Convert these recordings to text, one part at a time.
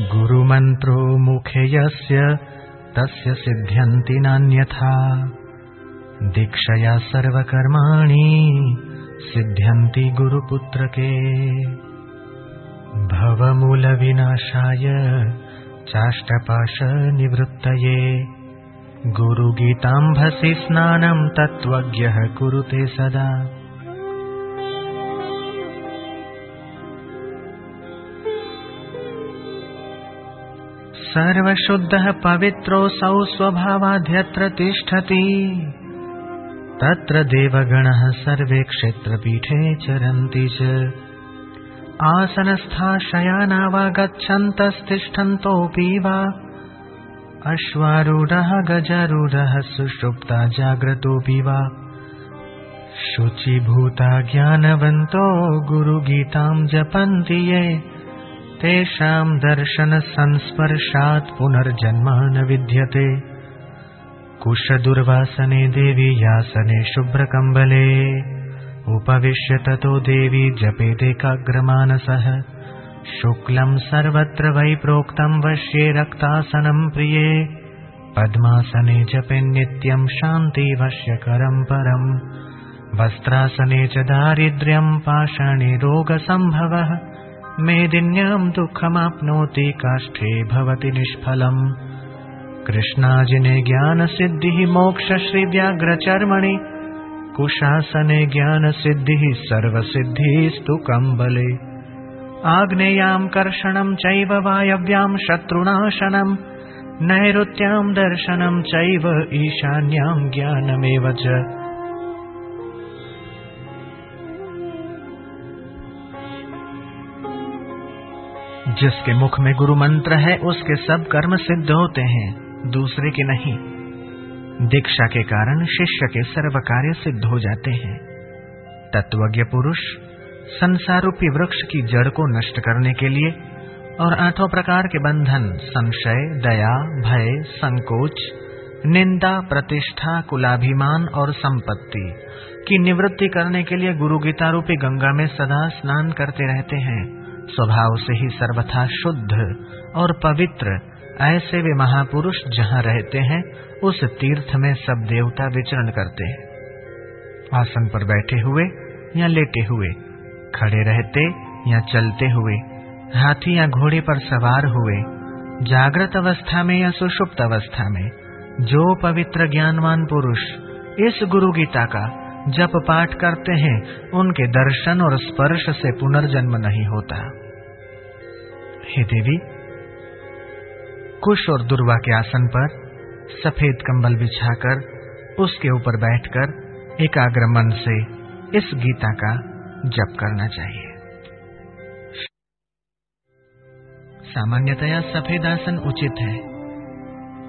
गुरुमन्त्रो मुखे यस्य तस्य सिद्ध्यन्ति नान्यथा। दीक्षया सर्वकर्माणि सिद्ध्यन्ति गुरुपुत्रके। भवमूलविनाशाय चाष्टपाशनिवृत्तये। गुरुगीताम्भसि स्नानम् तत्त्वज्ञः कुरुते सदा सर्वशुद्धः पवित्रोऽसौ स्वभावाध्यत्र तिष्ठति। तत्र देवगणः सर्वे क्षेत्रपीठे चरन्ति च। आसनस्था शयाना वा। गच्छन्तस्तिष्ठन्तोऽपि वा अश्वारूढः गजारूढः सुषुप्ता जाग्रतोऽपि वा। शुचिभूता ज्ञानवन्तो गुरुगीताम् जपन्ति ये तेषाम् दर्शनसंस्पर्शात् पुनर्जन्म न विद्यते। कुशदुर्वासने देवी यासने शुभ्रकम्बले। उपविश्य ततो देवी जपेदेकाग्रमानसः शुक्लम् सर्वत्र वै प्रोक्तम् वश्ये रक्तासनम् प्रिये। पद्मासने जपे नित्यम् शान्तिवश्यकरम् परम् वस्त्रासने च दारिद्र्यम् पाषाणे रोगसम्भवः मेदिन्याम् दुःखमाप्नोति काष्ठे भवति निष्फलम्। कृष्णाजिने ज्ञानसिद्धिः मोक्षश्रीव्याघ्रचर्मणि। कुशासने ज्ञानसिद्धिः सर्वसिद्धिस्तु कम्बले आग्नेयाम् कर्षणम् चैव वायव्याम् शत्रुनाशनम्। नैऋत्याम् दर्शनम् चैव ईशान्याम् ज्ञानमेव च जिसके मुख में गुरु मंत्र है, उसके सब कर्म सिद्ध होते हैं। दूसरे के नहीं। दीक्षा के कारण शिष्य के सर्व कार्य सिद्ध हो जाते हैं। तत्वज्ञ पुरुष संसार रूपी वृक्ष की जड़ को नष्ट करने के लिए और आठों प्रकार के बंधन, संशय, दया, भय, संकोच, निंदा, प्रतिष्ठा, कुलाभिमान और संपत्ति की निवृत्ति करने के लिए गुरु गीता रूपी गंगा में सदा स्नान करते रहते हैं। स्वभाव से ही सर्वथा शुद्ध और पवित्र, ऐसे वे महापुरुष जहाँ रहते हैं, उस तीर्थ में सब देवता विचरण करते हैं। आसन पर बैठे हुए या लेटे हुए, खड़े रहते या चलते हुए, हाथी या घोड़े पर सवार हुए, जागृत अवस्था में या सुषुप्त अवस्था में, जो पवित्र ज्ञानवान पुरुष, इस गुरु गीता का जप पाठ करते हैं, उनके दर्शन और स्पर्श से पुनर्जन्म नहीं होता। हे देवी, कुश और दुर्वा के आसन पर सफ़ेद कंबल बिछाकर उसके ऊपर बैठकर एकाग्र मन से इस गीता का जप करना चाहिए। सामान्यतया सफ़ेद आसन उचित है,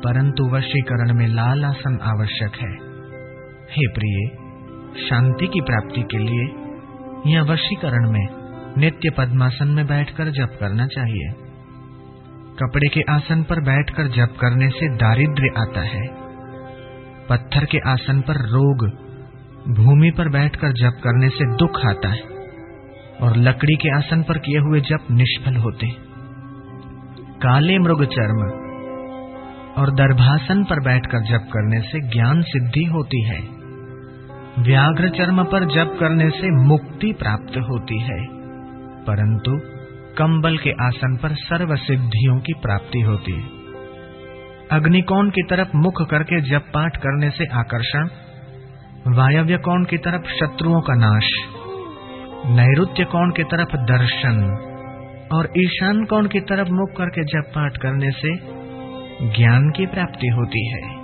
परंतु वशीकरण में लाल आसन आवश्यक है। हे प्रिय शांति की प्राप्ति के लिए या वशीकरण में नित्य पद्मासन में बैठकर जप करना चाहिए। कपड़े के आसन पर बैठकर जप करने से दारिद्र्य आता है। पत्थर के आसन पर रोग भूमि पर बैठकर जप करने से दुख आता है और लकड़ी के आसन पर किए हुए जप निष्फल होते। काले मृग चर्म और दर्भासन पर बैठकर जप करने से ज्ञान सिद्धि होती है। व्याघ्र चर्म पर जप करने से मुक्ति प्राप्त होती है। परंतु कंबल के आसन पर सर्व सिद्धियों की प्राप्ति होती है। अग्निकोण की तरफ़ मुख करके जप पाठ करने से आकर्षण, वायव्य कोण की तरफ़ शत्रुओं का नाश, नैऋत्य कोण की तरफ़ दर्शन और ईशान कोण की तरफ़ मुख करके जप पाठ करने से ज्ञान की प्राप्ति होती है।